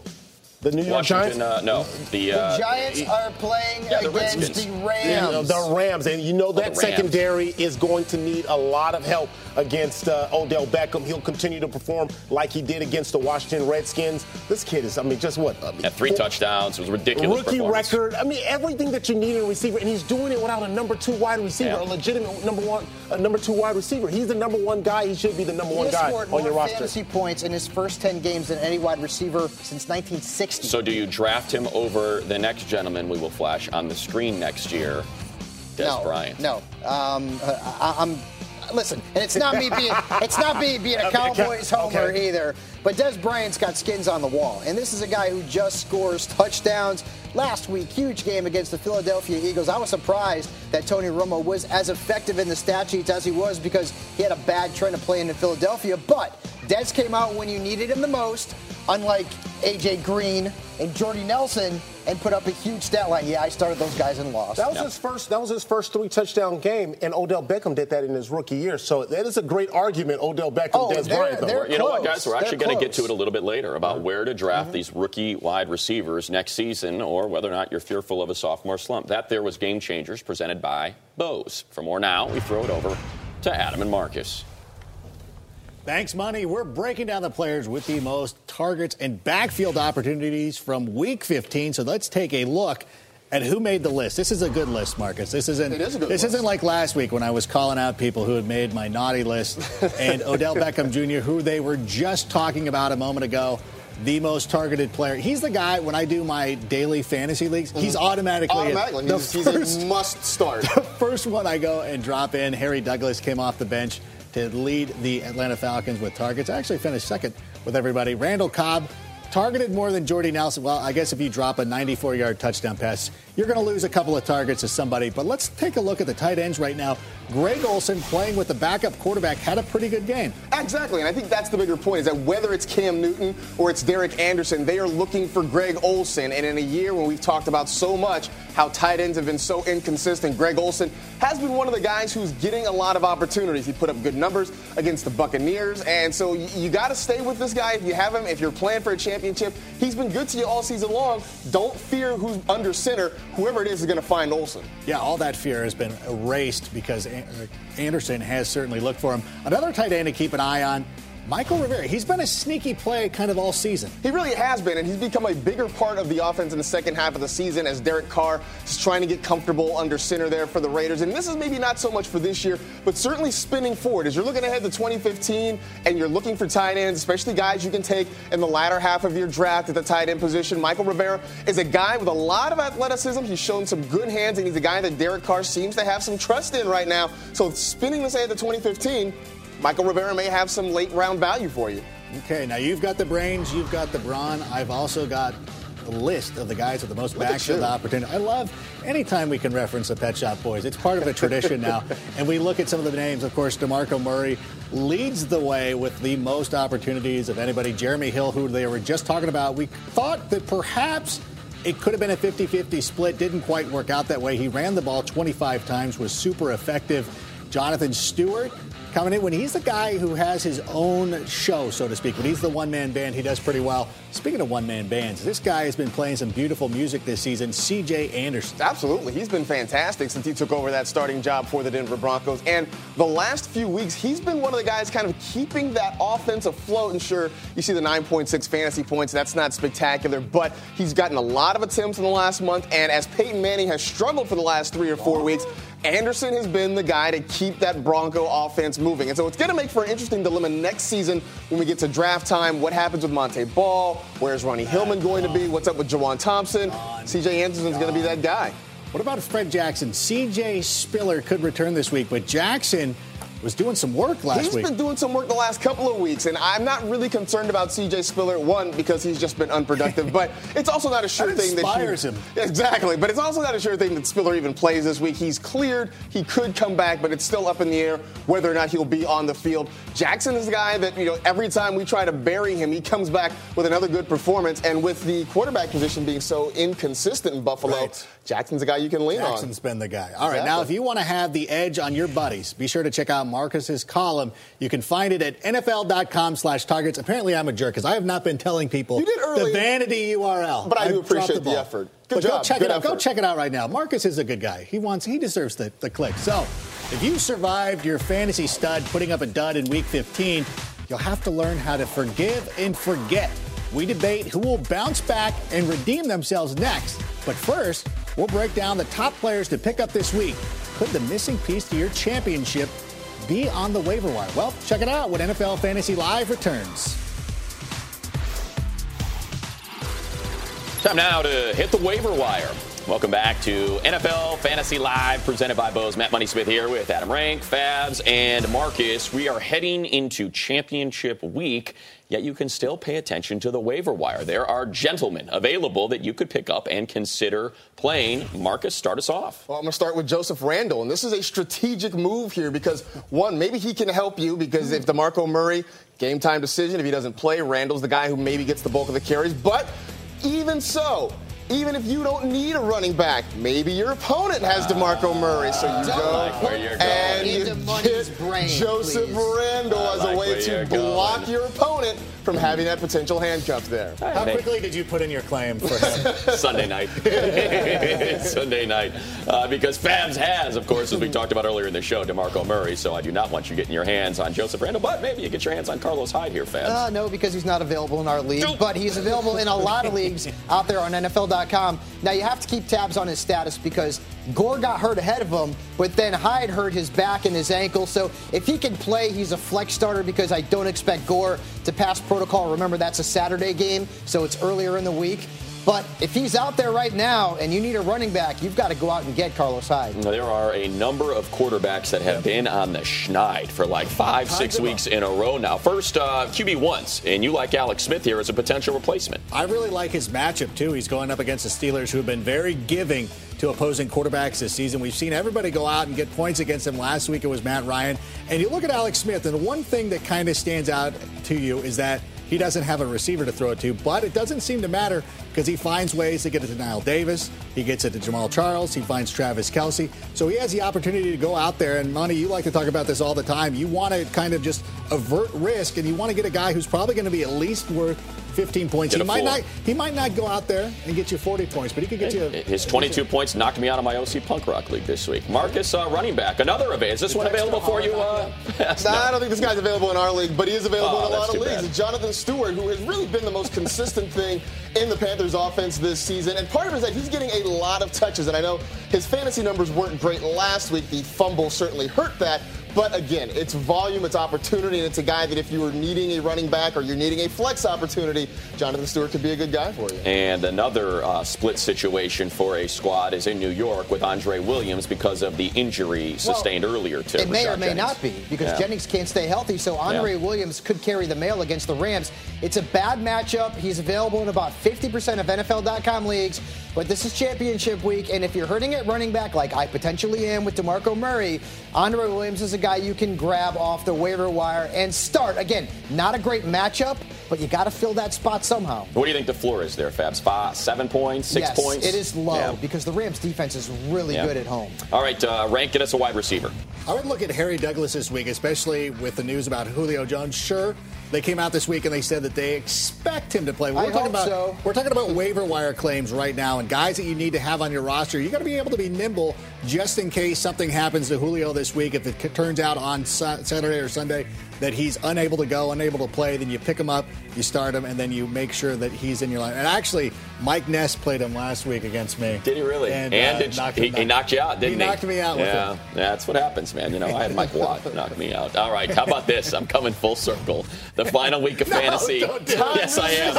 The New York Giants? Washington, uh, no, the, The uh, Giants are playing Yeah, the against Redskins. the Yeah, Rams. the Rams, and you know that the secondary is going to need a lot of help against uh, Odell Beckham. He'll continue to perform like he did against the Washington Redskins. This kid is, I mean, just what? I mean, had three four- touchdowns. It was ridiculous Rookie record. I mean, everything that you need in a receiver, and he's doing it without a number two wide receiver, Yeah. a legitimate number one, a number two wide receiver. He's the number one guy. He should be the number He one guy on your roster. fantasy points in his first 10 games than any wide receiver since 1960. So do you draft him over the next gentleman we will flash on the screen next year, Dez no, Bryant? No, um, I, I'm. Listen, and it's not me being it's not me being a Cowboys homer Okay. either. But Dez Bryant's got skins on the wall, and this is a guy who just scores touchdowns. Last week, huge game against the Philadelphia Eagles. I was surprised that Tony Romo was as effective in the stat sheets as he was because he had a bad trend of playing in Philadelphia. But Dez came out when you needed him the most, unlike AJ Green and Jordy Nelson, and put up a huge stat line. Yeah, I started those guys and lost. That was his first. That was his first three touchdown game, and Odell Beckham did that in his rookie year. So that is a great argument. Odell Beckham, Oh, Dez Bryant, though. they're- You know what, guys? We're actually going to get to it a little bit later about mm-hmm. where to draft mm-hmm. these rookie wide receivers next season or whether or not you're fearful of a sophomore slump. That there was Game Changers presented by Bose. For more now, we throw it over to Adam and Marcas. Thanks, Money. We're breaking down the players with the most targets and backfield opportunities from Week 15. So let's take a look at who made the list. This is a good list, Marcas. This isn't. It is a good This list. isn't like last week when I was calling out people who had made my naughty list and Odell Beckham Jr., who they were just talking about a moment ago. The most targeted player. He's the guy when I do my daily fantasy leagues. He's mm-hmm. automatically, Automatically, the he's, he's first a must start. the first one I go and drop in, Harry Douglas came off the bench to lead the Atlanta Falcons with targets. Actually finished second with everybody. Randall Cobb targeted more than Jordy Nelson. Well, I guess if you drop a 94-yard touchdown pass, you're going to lose a couple of targets to somebody. But let's take a look at the tight ends right now. Greg Olsen playing with the backup quarterback had a pretty good game. Exactly, and I think that's the bigger point is that whether it's Cam Newton or it's Derek Anderson, they are looking for Greg Olsen. And in a year when we've talked about so much how tight ends have been so inconsistent, Greg Olsen has been one of the guys who's getting a lot of opportunities. He put up good numbers against the Buccaneers, and so you, you got to stay with this guy if you have him. If you're playing for a championship, he's been good to you all season long. Don't fear who's under center. Whoever it is is going to find Olsen. Yeah, all that fear has been erased because Anderson has certainly looked for him. Another tight end to keep an eye on, Mychal Rivera. He's been a sneaky play kind of all season. He really has been, and he's become a bigger part of the offense in the second half of the season as Derek Carr is trying to get comfortable under center there for the Raiders. And this is maybe not so much for this year, but certainly spinning forward. As you're looking ahead to 2015 and you're looking for tight ends, especially guys you can take in the latter half of your draft at the tight end position, Mychal Rivera is a guy with a lot of athleticism. He's shown some good hands, and he's a guy that Derek Carr seems to have some trust in right now. So spinning this ahead to 2015, Mychal Rivera may have some late round value for you. Okay, now you've got the brains, you've got the brawn. I've also got a list of the guys with the most Look at backfield opportunity. I love anytime we can reference the Pet Shop Boys. It's part of a tradition now. And we look at some of the names. Of course, DeMarco Murray leads the way with the most opportunities of anybody. Jeremy Hill, who they were just talking about, we thought that perhaps it could have been a 50 50 split. Didn't quite work out that way. He ran the ball 25 times, was super effective. Jonathan Stewart coming in when he's the guy who has his own show, so to speak. When he's the one man band, he does pretty well. Speaking of one man bands, this guy has been playing some beautiful music this season. CJ Anderson. Absolutely. He's been fantastic since he took over that starting job for the Denver Broncos. And the last few weeks, he's been one of the guys kind of keeping that offense afloat. And sure, you see the 9.6 fantasy points. That's not spectacular, but he's gotten a lot of attempts in the last month. And as Peyton Manning has struggled for the last three or four weeks, Anderson has been the guy to keep that Bronco offense moving. And so it's going to make for an interesting dilemma next season when we get to draft time. What happens with Montee Ball? Where's Ronnie Hillman going to be? What's up with Juwan Thompson? CJ Anderson's going to be that guy. What about Fred Jackson? CJ Spiller could return this week, but Jackson was doing some work last week. He's week. been doing some work the last couple of weeks, and I'm not really concerned about CJ Spiller. One, because he's just been unproductive, but it's also not a sure That thing that inspires he, him. Exactly, but it's also not a sure thing that Spiller even plays this week. He's cleared, he could come back, but it's still up in the air whether or not he'll be on the field. Jackson is the guy that you know every time we try to bury him, he comes back with another good performance, and with the quarterback position being so inconsistent in Buffalo, Right. Jackson's a guy you can lean on. Jackson's been the guy. All right, now if you want to have the edge on your buddies, be sure to check out Marcas's column. You can find it at NFL.com slash targets. Apparently, I'm a jerk because I have not been telling people You did the vanity URL. But I do appreciate the ball. effort. Good but go check Good it out. Go check it out right now. Marcas is a good guy. He wants. He deserves the, the click. So, if you survived your fantasy stud putting up a dud in Week 15, you'll have to learn how to forgive and forget. We debate who will bounce back and redeem themselves next. But first, we'll break down the top players to pick up this week. Could the missing piece to your championship be on the waiver wire? Well, check it out when NFL Fantasy Live returns. Time now to hit the waiver wire. Welcome back to NFL Fantasy Live, presented by Bose. Matt Money Smith here with Adam Rank, Fabs, and Marcas. We are heading into championship week, yet you can still pay attention to the waiver wire. There are gentlemen available that you could pick up and consider playing. Marcas, start us off. Well, I'm going to start with Joseph Randle, and this is a strategic move here because one, maybe he can help you because if DeMarco Murray game time decision, if he doesn't play, Randle's the guy who maybe gets the bulk of the carries. But even so. Even if you don't need a running back, maybe your opponent has DeMarco Murray, so you go like where you're going. and you get brain, Joseph please. Randle I as like a way to block going. your opponent from having that potential handcuff there. How Hey. quickly did you put in your claim for him? Sunday night. Sunday night. Uh, because Fabs has, of course, as we talked about earlier in the show, DeMarco Murray. So I do not want you getting your hands on Joseph Randle, but maybe you get your hands on Carlos Hyde here, Fabs. Uh, no, because he's not available in our league, but he's available in a lot of leagues out there on NFL.com. Now, you have to keep tabs on his status because Gore got hurt ahead of him, but then Hyde hurt his back and his ankle. So if he can play, he's a flex starter because I don't expect Gore to pass protocol. Remember, that's a Saturday game, so it's earlier in the week. But if he's out there right now and you need a running back, you've got to go out and get Carlos Hyde. There are a number of quarterbacks that have been on the schneid for like five, six weeks in a row now. First, uh, QB once, and you like Alex Smith here as a potential replacement. I really like his matchup, too. He's going up against the Steelers, who have been very giving to opposing quarterbacks this season. We've seen everybody go out and get points against him. Last week it was Matt Ryan. And you look at Alex Smith, and the one thing that kind of stands out to you is that he doesn't have a receiver to throw it to, but it doesn't seem to matter because he finds ways to get it to Knile Davis. He gets it to Jamaal Charles. He finds Travis Kelce. So he has the opportunity to go out there. And, Monty, you like to talk about this all the time. You want to kind of just avert risk, and you want to get a guy who's probably going to be at least worth 15 points. Get He might floor. not. He might not go out there and get you 40 points, but he could get you. His 22 points knocked me out of my OC Punk Rock League this week. Marcas, uh, running back, another available. Is this one available for you? Uh, Nah, I don't think this guy's available in our league, but he is available Oh, in a lot of leagues. bad. Jonathan Stewart, who has really been the most consistent thing in the Panthers offense this season. And part of it is that he's getting a lot of touches. And I know his fantasy numbers weren't great last week. The fumble certainly hurt that. But again, it's volume, it's opportunity, and it's a guy that if you were needing a running back or you're needing a flex opportunity, Jonathan Stewart could be a good guy for you. And another uh, split situation for a squad is in New York with Andre Williams because of the injury sustained earlier to It may or may Jennings. not be because Yeah. Jennings can't stay healthy. So Andre Yeah. Williams could carry the mail against the Rams. It's a bad matchup. He's available in about 50% of NFL.com leagues, but this is championship week. And if you're hurting at running back, like I potentially am with DeMarco Murray, Andre Williams is a guy you can grab off the waiver wire and start. Again, not a great matchup, but you got to fill that spot somehow. What do you think the floor is there, Fabs? Five, seven points, six yes, points? it is low Yeah. because the Rams defense is really Yeah. good at home. All right, uh, rank, get us a wide receiver. I would look at Harry Douglas this week, especially with the news about Julio Jones. Sure, they came out this week and they said that they expect him to play. We're I talking about so. we're talking about waiver wire claims right now and guys that you need to have on your roster. You got to be able to be nimble just in case something happens to Julio this week. If it turns out on Saturday or Sunday that he's unable to go, unable to play, then you pick him up, you start him, and then you make sure that he's in your line. And actually, Mike Ness played him last week against me. Did he really? And, And, uh, knocked he, him he knocked you out, didn't he? He knocked me out with yeah, that's what happens, man. You know, I had Mike Watt knock me out. All right, how about this? I'm coming full circle. The final week of No, fantasy. do yes, I am.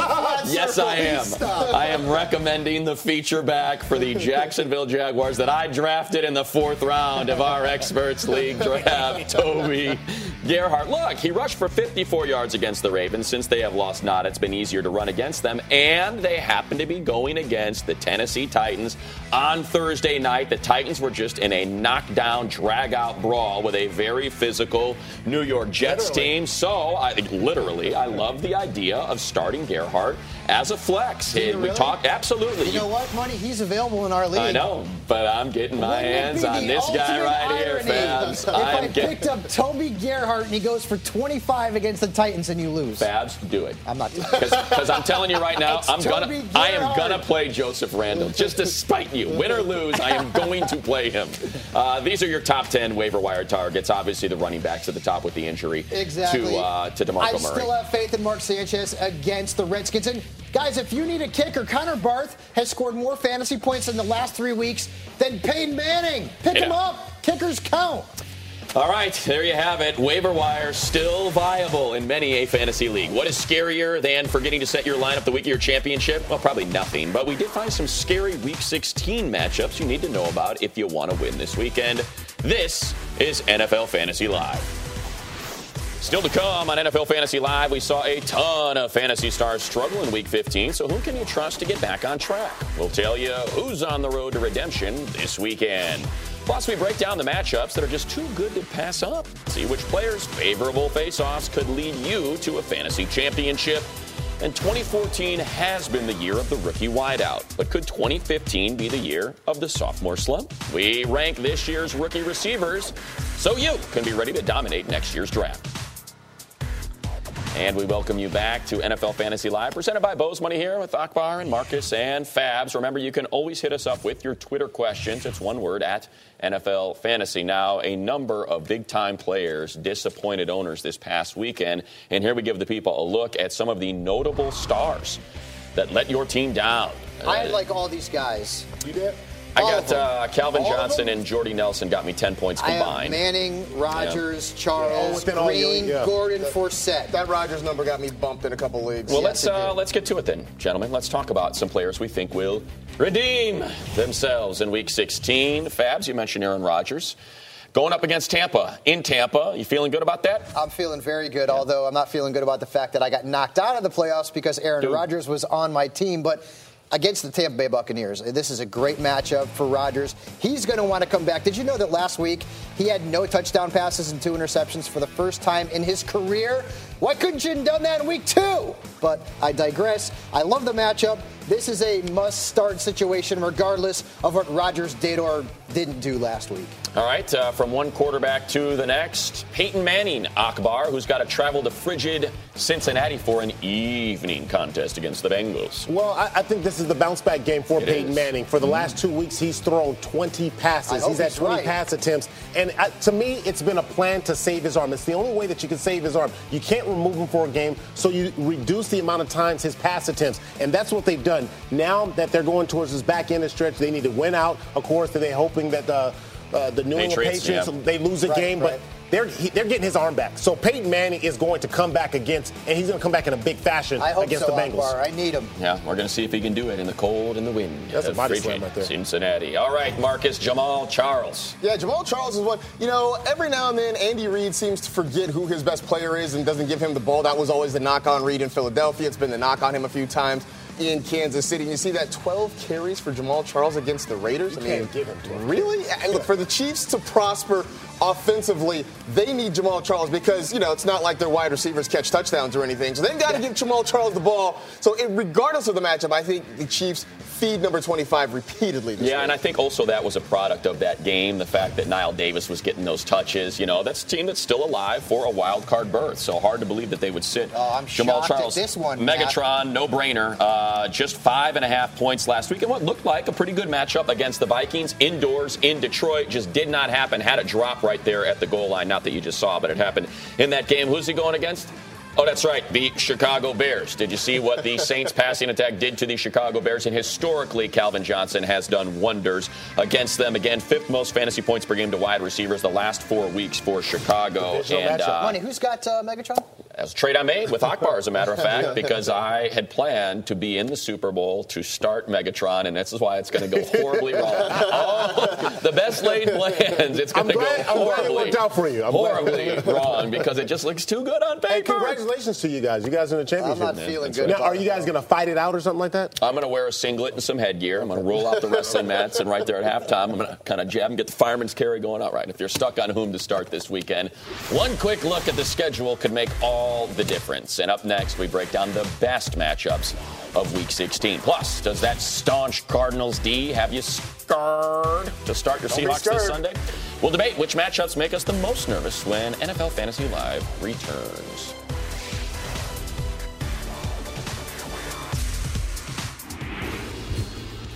Yes, I am. Stop. I am recommending the feature back for the Jacksonville Jaguars that I drafted in the fourth round of our experts league draft. Toby Gerhart. Look, he rushed for 54 yards against the Ravens. Since they have lost Nod, it's been easier to run against them. And they happen to be going against the Tennessee Titans on Thursday night. The Titans were just in a knockdown, drag out brawl with a very physical New York Jets Literally. team. So, I, literally, I love the idea of starting Gerhart as a flex. we really? talked, absolutely. You know what, Money? He's available in our league. I know, but I'm getting my hands on this guy right here, irony Fabs. If I, I'm getting picked up Toby Gerhart and he goes for 25 against the Titans and you lose. Fabs, do it. I'm not doing it. Because I'm telling you right now, I'm gonna, I am Gerhart. gonna play Joseph Randle just to spite you. Win or lose, I am going to play him. Uh, these are your top ten waiver wire targets. Obviously, the running backs at the top with the injury Exactly. to uh, to Demarco I Murray. still have faith in Mark Sanchez against the Redskins. And guys, if you need a kicker, Connor Barth has scored more fantasy points in the last three weeks than Peyton Manning. Pick him up. Kickers count. All right, there you have it. Waiver wire still viable in many a fantasy league. What is scarier than forgetting to set your lineup the week of your championship? Well, probably nothing. But we did find some scary Week 16 matchups you need to know about if you want to win this weekend. This is NFL Fantasy Live. Still to come on NFL Fantasy Live, we saw a ton of fantasy stars struggle in Week 15. So who can you trust to get back on track? We'll tell you who's on the road to redemption this weekend. Plus, we break down the matchups that are just too good to pass up. See which players' favorable face-offs could lead you to a fantasy championship. And 2014 has been the year of the rookie wideout. But could 2015 be the year of the sophomore slump? We rank this year's rookie receivers so you can be ready to dominate next year's draft. And we welcome you back to NFL Fantasy Live, presented by Bose Money here with Akbar and Marcas and Fabs. Remember, you can always hit us up with your Twitter questions. It's one word at NFL Fantasy. Now, a number of big time players disappointed owners this past weekend. And here we give the people a look at some of the notable stars that let your team down. I had like all these guys. You did? I all got uh, Calvin All Johnson and Jordy Nelson got me 10 points I have combined. Manning, Rodgers, Oh, Charles, within all your- Green, yeah. Gordon, Forsett. That Rodgers number got me bumped in a couple leagues. Well, Yes, let's uh, let's get to it then, gentlemen. Let's talk about some players we think will redeem themselves in Week 16. Fabs, you mentioned Aaron Rodgers going up against Tampa in Tampa. You feeling good about that? I'm feeling very good, although I'm not feeling good about the fact that I got knocked out of the playoffs because Aaron Dude. Rodgers was on my team. But against the Tampa Bay Buccaneers, this is a great matchup for Rodgers. He's going to want to come back. Did you know that last week he had no touchdown passes and two interceptions for the first time in his career? Why couldn't you have done that in week two? But I digress. I love the matchup. This is a must start situation, regardless of what Rodgers did or didn't do last week. All right, uh, from one quarterback to the next, Peyton Manning, Akbar, who's got to travel to frigid Cincinnati for an evening contest against the Bengals. Well, I, I think this is the bounce back game for It Peyton is. Manning. For the last two weeks, he's thrown 20 passes. He's had 20 right. pass attempts. And uh, to me, it's been a plan to save his arm. It's the only way that you can save his arm. You can't remove him for a game, so you reduce the amount of times his pass attempts. And that's what they've done. Now that they're going towards this back end of stretch, they need to win out. Of course, they're hoping that the, uh, the New England Patriots, Patriots, yeah. they lose a Right, game, right. but they're, he, they're getting his arm back. So Peyton Manning is going to come back against, and he's going to come back in a big fashion I hope against so, the Bengals. Akbar. I need him. Yeah, we're going to see if he can do it in the cold and the wind. That's a of body slam right there. Cincinnati. All right, Marcas Jamaal Charles. Yeah, Jamaal Charles is one. You know, every now and then Andy Reid seems to forget who his best player is and doesn't give him the ball. That was always the knock on Reid in Philadelphia. It's been the knock on him a few times in Kansas City. And you see that 12 carries for Jamaal Charles against the Raiders. I can't give him 12 really? And look, for the Chiefs to prosper offensively, they need Jamaal Charles because, you know, it's not like their wide receivers catch touchdowns or anything. So they've got to give Jamaal Charles the ball. So it, regardless of the matchup, I think the Chiefs feed number 25 repeatedly. yeah, week. and I think also that was a product of that game. The fact that Knile Davis was getting those touches. You know, that's a team that's still alive for a wild card berth. So hard to believe that they would sit. Oh, I'm Jamaal Charles, this one. Megatron, no brainer. Uh, just five and a half points last week, and what looked like a pretty good matchup against the Vikings indoors in Detroit. Just did not happen. Had it drop right there at the goal line. Not that you just saw, but it happened in that game. Who's he going against? Oh, that's right, the Chicago Bears. Did you see what the Saints passing attack did to the Chicago Bears? And historically, Calvin Johnson has done wonders against them. Again, fifth most fantasy points per game to wide receivers the last four weeks for Chicago. Divisional And matchup. uh, Money, who's got uh, Megatron? That was a trade I made with Akbar, as a matter of fact, because I had planned to be in the Super Bowl to start Megatron, and this is why it's going to go horribly wrong. Oh, the best laid plans. It's going to go glad- I'm glad it horribly, worked out for you. I'm horribly wrong because it just looks too good on paper. Hey, congratulations to you guys. You guys are in the championship. I'm not feeling good Now, are you guys going to fight it out or something like that? I'm going to wear a singlet and some headgear. I'm going to roll out the wrestling mats, and right there at halftime, I'm going to kind of jab and get the fireman's carry going. All right, if you're stuck on whom to start this weekend, one quick look at the schedule could make all the difference. And up next, we break down the best matchups of Week 16. Plus, does that staunch Cardinals D have you scared to start your Don't Seahawks this. Sunday? We'll debate which matchups make us the most nervous when NFL Fantasy Live returns.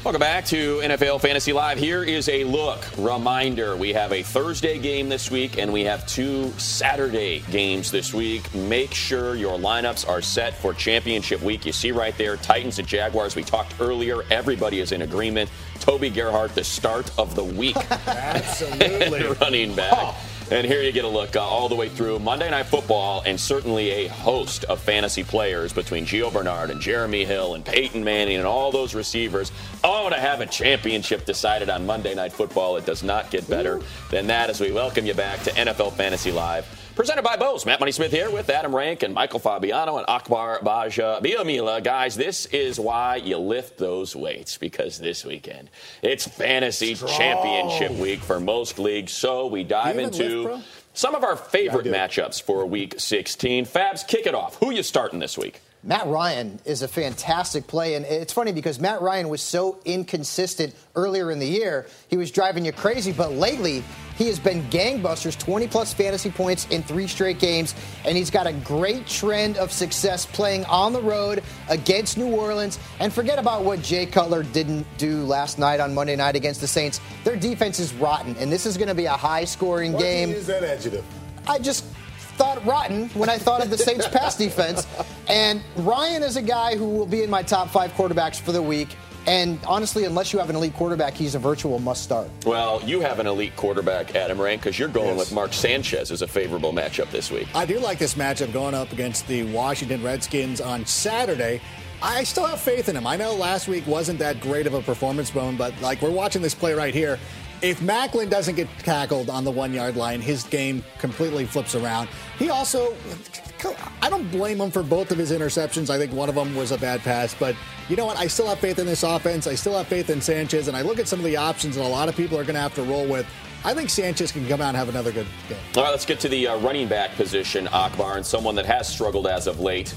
Welcome back to NFL Fantasy Live. Here is a look, reminder. We have a Thursday game this week and we have two Saturday games this week. Make sure your lineups are set for championship week. You see right there, Titans and Jaguars. We talked earlier. Everybody is in agreement. Toby Gerhart, the start of the week. Absolutely. running back. And here you get a look uh, all the way through Monday Night Football and certainly a host of fantasy players between Gio Bernard and Jeremy Hill and Peyton Manning and all those receivers. Oh, to have a championship decided on Monday Night Football. It does not get better than that as we welcome you back to NFL Fantasy Live. Presented by Bose. Matt Money Smith here with Adam Rank and Michael Fabiano and Akbar Gbaja-Biamila. Guys, this is why you lift those weights because this weekend it's fantasy championship week for most leagues. So we dive Do you even into lift, some of our favorite Yeah, matchups for week 16. Fabs, kick it off. Who you starting this week? Matt Ryan is a fantastic play, and it's funny because Matt Ryan was so inconsistent earlier in the year. He was driving you crazy, but lately he has been gangbusters 20 plus fantasy points in three straight games, and he's got a great trend of success playing on the road against New Orleans. And forget about what Jay Cutler didn't do last night on Monday night against the Saints. Their defense is rotten, and this is going to be a high scoring Why game. use that adjective? I just thought rotten when I thought of the Saints pass defense. And Ryan is a guy who will be in my top five quarterbacks for the week. And honestly, unless you have an elite quarterback, he's a virtual must start. Well, you have an elite quarterback, Adam Rank, because you're going Yes. with Mark Sanchez as a favorable matchup this week. I do like this matchup going up against the Washington Redskins on Saturday. I still have faith in him. I know last week wasn't that great of a performance bone, but like we're watching this play right here. If Maclin doesn't get tackled on the one yard line, his game completely flips around. He also, I don't blame him for both of his interceptions. I think one of them was a bad pass, but you know what? I still have faith in this offense. I still have faith in Sanchez, and I look at some of the options that a lot of people are going to have to roll with. I think Sanchez can come out and have another good game. All right, let's get to the uh, running back position, Akbar, and someone that has struggled as of late.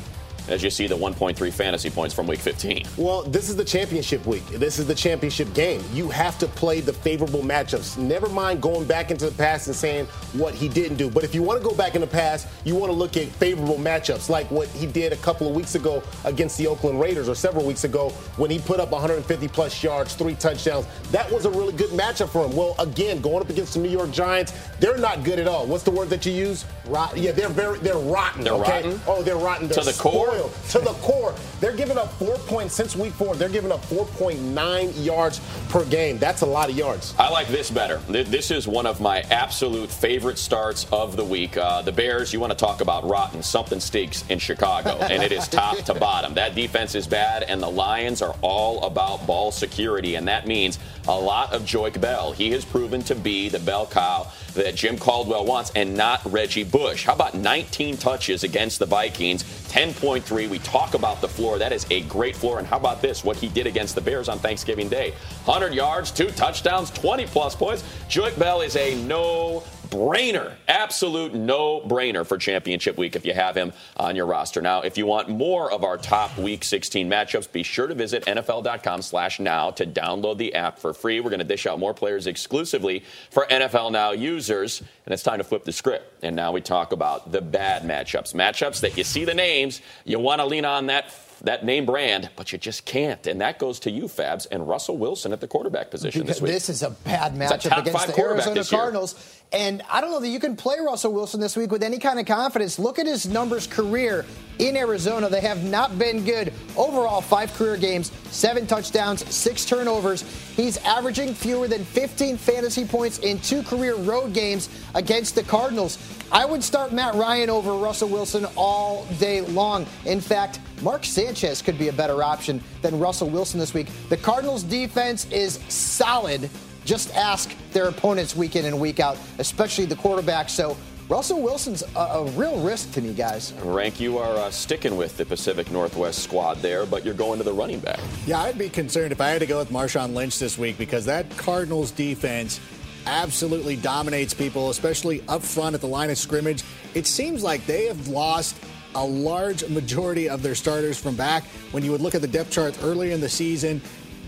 As you see, the 1.3 fantasy points from week 15. Well, this is the championship week. This is the championship game. You have to play the favorable matchups. Never mind going back into the past and saying what he didn't do. But if you want to go back in the past, you want to look at favorable matchups like what he did a couple of weeks ago against the Oakland Raiders or several weeks ago when he put up 150 plus yards, three touchdowns. That was a really good matchup for him. Well, again, going up against the New York Giants, they're not good at all. What's the word that you use? Rotten. Yeah, they're very they're rotten. They're okay? rotten? Oh, they're rotten. They're To the core? To the core. They're giving up four points since week four. They're giving up 4.9 yards per game. That's a lot of yards. I like this better. This is one of my absolute favorite starts of the week. Uh, the Bears, you want to talk about rotten. Something stinks in Chicago, and it is top to bottom. That defense is bad, and the Lions are all about ball security, and that means a lot of Joique Bell. He has proven to be the bell cow that Jim Caldwell wants, and not Reggie Bush. How about 19 touches against the Vikings, 10.3. We talk about the floor. That is a great floor. And how about this? What he did against the Bears on Thanksgiving Day 100 yards, two touchdowns, 20 plus points. Joique Bell is a no brainer, absolute no brainer for championship week if you have him on your roster. Now, if you want more of our top week 16 matchups, be sure to visit NFL.com slash now to download the app for free. We're going to dish out more players exclusively for NFL Now users. And it's time to flip the script. And now we talk about the bad matchups. Matchups that you see the names, you want to lean on that that name brand, but you just can't. And that goes to you, Fabs, and Russell Wilson at the quarterback position this week. This is a bad matchup against the Arizona Cardinals. And I don't know that you can play Russell Wilson this week with any kind of confidence. Look at his numbers career in Arizona. They have not been good. Overall, five career games, seven touchdowns, six turnovers. He's averaging fewer than 15 fantasy points in two career road games against the Cardinals. I would start Matt Ryan over Russell Wilson all day long. In fact, Mark Sanchez could be a better option than Russell Wilson this week. The Cardinals' defense is solid. Just ask their opponents week in and week out, especially the quarterback. So Russell Wilson's a, a, real risk to me, guys. Rank, you are uh, sticking with the Pacific Northwest squad there, but you're going to the running back. Yeah, I'd be concerned if I had to go with Marshawn Lynch this week because that Cardinals defense absolutely dominates people, especially up front at the line of scrimmage. It seems like they have lost a large majority of their starters from back. When you would look at the depth charts earlier in the season,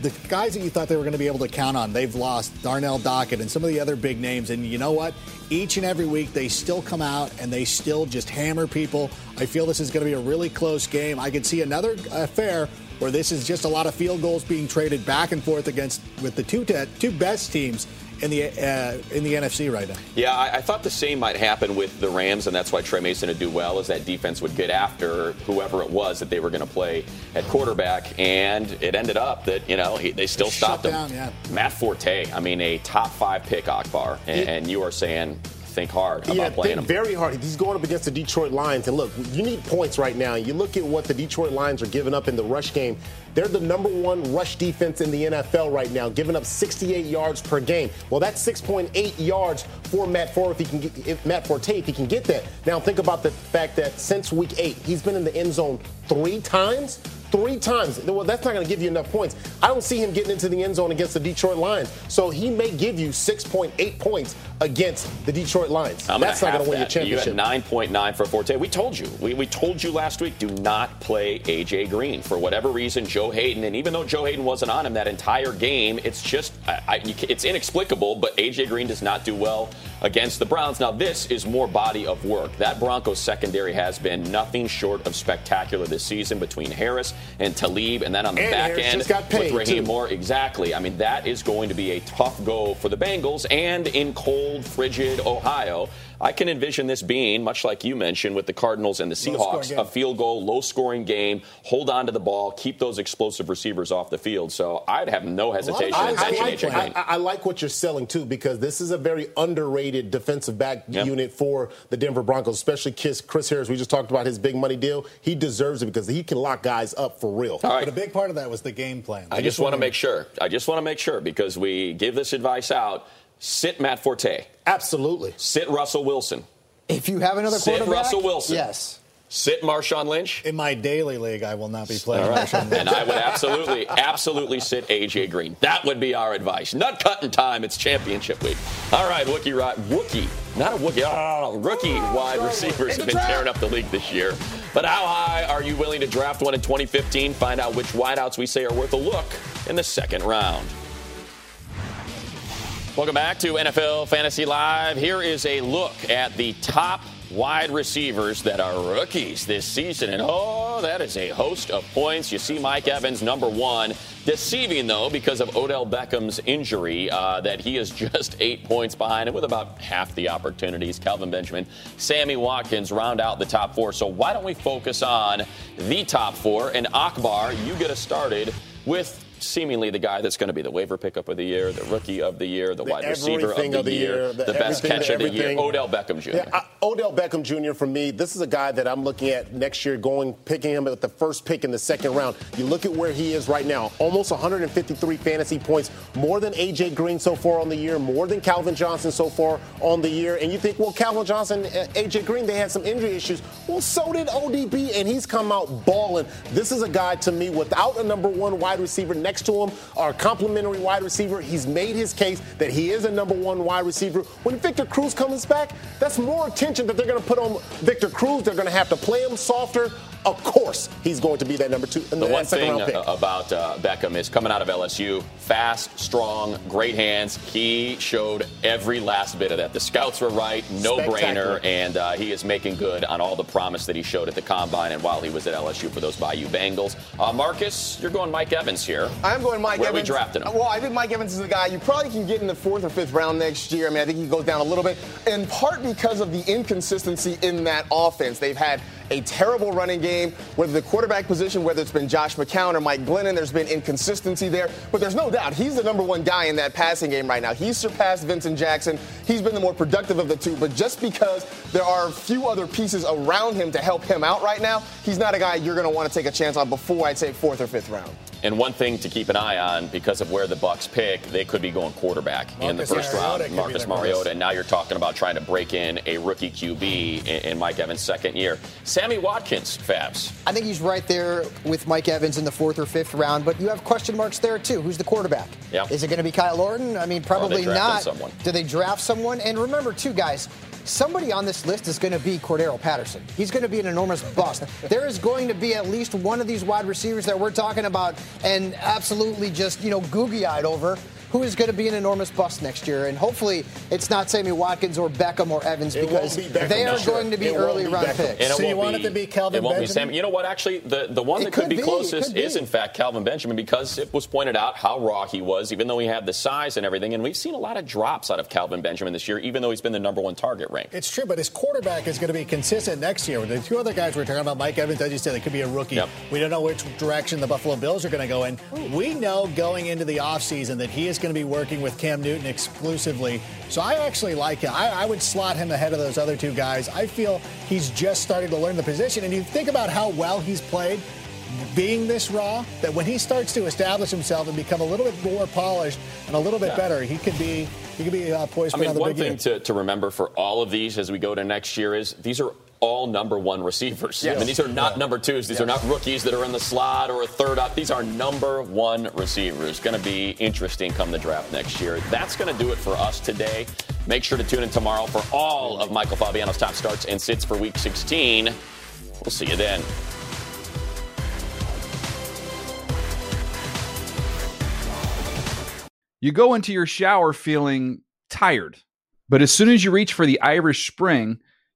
the guys that you thought they were going to be able to count on, they've lost Darnell Dockett and some of the other big names. And you know what? Each and every week, they still come out and they still just hammer people. I feel this is going to be a really close game. I could see another affair where this is just a lot of field goals being traded back and forth against with the two te- two best teams in the uh, in the NFC right now. Yeah, I, I, thought the same might happen with the Rams, and that's why Tre Mason would do well, is that defense would get after whoever it was that they were going to play at quarterback, and it ended up that you know he, they still stopped him. Down, yeah. Matt Forte, I mean, a top five pick, Akbar, and, and you are saying think hard about yeah, playing him. very hard. He's going up against the Detroit Lions, and look, you need points right now. You look at what the Detroit Lions are giving up in the rush game. They're the number one rush defense in the NFL right now, giving up 68 yards per game. Well, that's 6.8 yards for Matt Forte if he can get if Matt Forte if he can get that. Now think about the fact that since week eight, he's been in the end zone three times three times. Well, that's not going to give you enough points. I don't see him getting into the end zone against the Detroit Lions. So he may give you 6.8 points against the Detroit Lions. That's not going to win that. your championship. You had 9.9 for Forte. We told you. We, we told you last week do not play A.J. Green. For whatever reason, Joe Haden, and even though Joe Haden wasn't on him that entire game, it's just, I, I, it's inexplicable, but A.J. Green does not do well against the Browns. Now, this is more body of work. That Broncos secondary has been nothing short of spectacular this season between Harris and Talib, and then on the and back Harris end with Rahim too. Moore. Exactly. I mean, that is going to be a tough go for the Bengals, and in cold, frigid Ohio. I can envision this being, much like you mentioned with the Cardinals and the Seahawks, a field goal, low scoring game, hold on to the ball, keep those explosive receivers off the field. So I'd have no hesitation I, I, like, I, I, like what you're selling too because this is a very underrated defensive back yep. unit for the Denver Broncos, especially Chris, Chris Harris. We just talked about his big money deal. He deserves it because he can lock guys up for real. But a big part of that was the game plan. I, I just, just want to make sure. I just want to make sure because we give this advice out. Sit Matt Forte. Absolutely. Sit Russell Wilson. If you have another Sit quarterback, Russell Wilson. Yes. Sit Marshawn Lynch. In my daily league, I will not be playing right. Marshawn Lynch. And I would absolutely, absolutely sit AJ Green. That would be our advice. Nut cutting time. It's championship week. All right, Wookie right, Wookie, not a Wookie, oh, rookie wide receivers have been tearing up the league this year. But how high are you willing to draft one in 2015? Find out which wideouts we say are worth a look in the second round. Welcome back to NFL Fantasy Live. Here is a look at the top wide receivers that are rookies this season. And oh, that is a host of points. You see Mike Evans, number one. Deceiving, though, because of Odell Beckham's injury, uh, that he is just eight points behind and with about half the opportunities. Kelvin Benjamin, Sammy Watkins round out the top four. So why don't we focus on the top four? And Akbar, you get us started with seemingly the guy that's going to be the waiver pickup of the year, the rookie of the year, the, The wide receiver of the, of the year, year, the the, best catch of the year. Odell Beckham Jr. Yeah, I, Odell Beckham Jr. for me, this is a guy that I'm looking at next year, going picking him at the first pick in the second round. You look at where he is right now, almost 153 fantasy points, more than AJ Green so far on the year, more than Calvin Johnson so far on the year. And you think, well, Calvin Johnson, AJ Green, they had some injury issues. Well, so did ODB, and he's come out balling. This is a guy to me without a number one wide receiver next to him, or a complimentary wide receiver. He's made his case that he is a number one wide receiver. When Victor Cruz comes back, that's more attention that they're going to put on Victor Cruz. They're going to have to play him softer. Of course, he's going to be that number two, The that one second thing uh, about uh, Beckham is coming out of LSU, fast, strong, great hands. He showed every last bit of that. The scouts were right, no brainer, and uh, he is making good on all the promise that he showed at the combine and while he was at LSU for those Bayou Bengals. Uh, Marcas, you're going Mike Evans here. I'm going Mike Where are we Evans. drafting him? Well, I think Mike Evans is a guy you probably can get in the fourth or fifth round next year. I mean, I think he goes down a little bit, in part because of the inconsistency in that offense. They've had a terrible running game, whether the quarterback position, whether it's been Josh McCown or Mike Glennon, there's been inconsistency there. But there's no doubt he's the number one guy in that passing game right now. He's surpassed Vincent Jackson. He's been the more productive of the two. But just because there are a few other pieces around him to help him out right now, he's not a guy you're going to want to take a chance on before I'd say fourth or fifth round. And one thing to keep an eye on because of where the Bucks pick, they could be going quarterback in the first Mariota round. Marcus Mariota. And now you're talking about trying to break in a rookie QB in, in Mike Evans' second year. Sammy Watkins, Fabs. I think he's right there with Mike Evans in the fourth or fifth round, but you have question marks there too. Who's the quarterback? Yeah. Is it going to be Kyle Orton? I mean, probably drafting not. someone? Do they draft someone? And remember, too, guys. Somebody on this list is going to be Cordero Patterson. He's going to be an enormous bust. there is going to be at least one of these wide receivers that we're talking about and absolutely just, you know, googie eyed over who is going to be an enormous bust next year. And hopefully it's not Sammy Watkins or Beckham or Evans It because be Beckham, they are no. going to be It early be round Beckham. picks. And it So you won't want it to be Kelvin It won't be Benjamin? Sam. You know what? Actually, the, the one that could, could be be, closest could be. is, in fact, Kelvin Benjamin because it was pointed out how raw he was, even though he had the size and everything. And we've seen a lot of drops out of Kelvin Benjamin this year, even though he's been the number one target rank. It's true, but his quarterback is going to be consistent next year. The two other guys we're talking about, Mike Evans, as you said, it could be a rookie. Yep. We don't know which direction the Buffalo Bills are going to go in. We know going into the offseason that he is going to be working with Cam Newton exclusively. So I actually like him. I, I would slot him ahead of those other two guys. I feel he's just starting to learn the position. And you think about how well he's played being this raw, that when he starts to establish himself and become a little bit more polished and a little bit Yeah. better, he could be he could be uh, poised I for mean, another one big thing year. to, to remember for all of these as we go to next year is these are all number one receivers. I mean, these are not number twos. These are not rookies that are in the slot or a third up. These are number one receivers. Going to be interesting come the draft next year. That's going to do it for us today. Make sure to tune in tomorrow for all of Michael Fabiano's top starts and sits for week 16. We'll see you then. You go into your shower feeling tired, but as soon as you reach for the Irish Spring,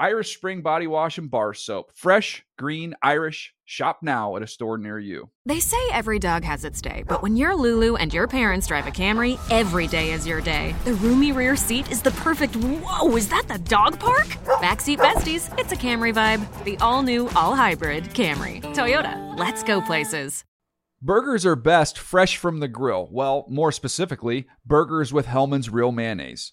Irish Spring Body Wash and Bar Soap. Fresh, green, Irish. Shop now at a store near you. They say every dog has its day, but when you're Lulu and your parents drive a Camry, every day is your day. The roomy rear seat is the perfect whoa, is that the dog park? Backseat besties, it's a Camry vibe. The all new, all hybrid Camry. Toyota, let's go places. Burgers are best fresh from the grill. Well, more specifically, burgers with Hellmann's Real Mayonnaise.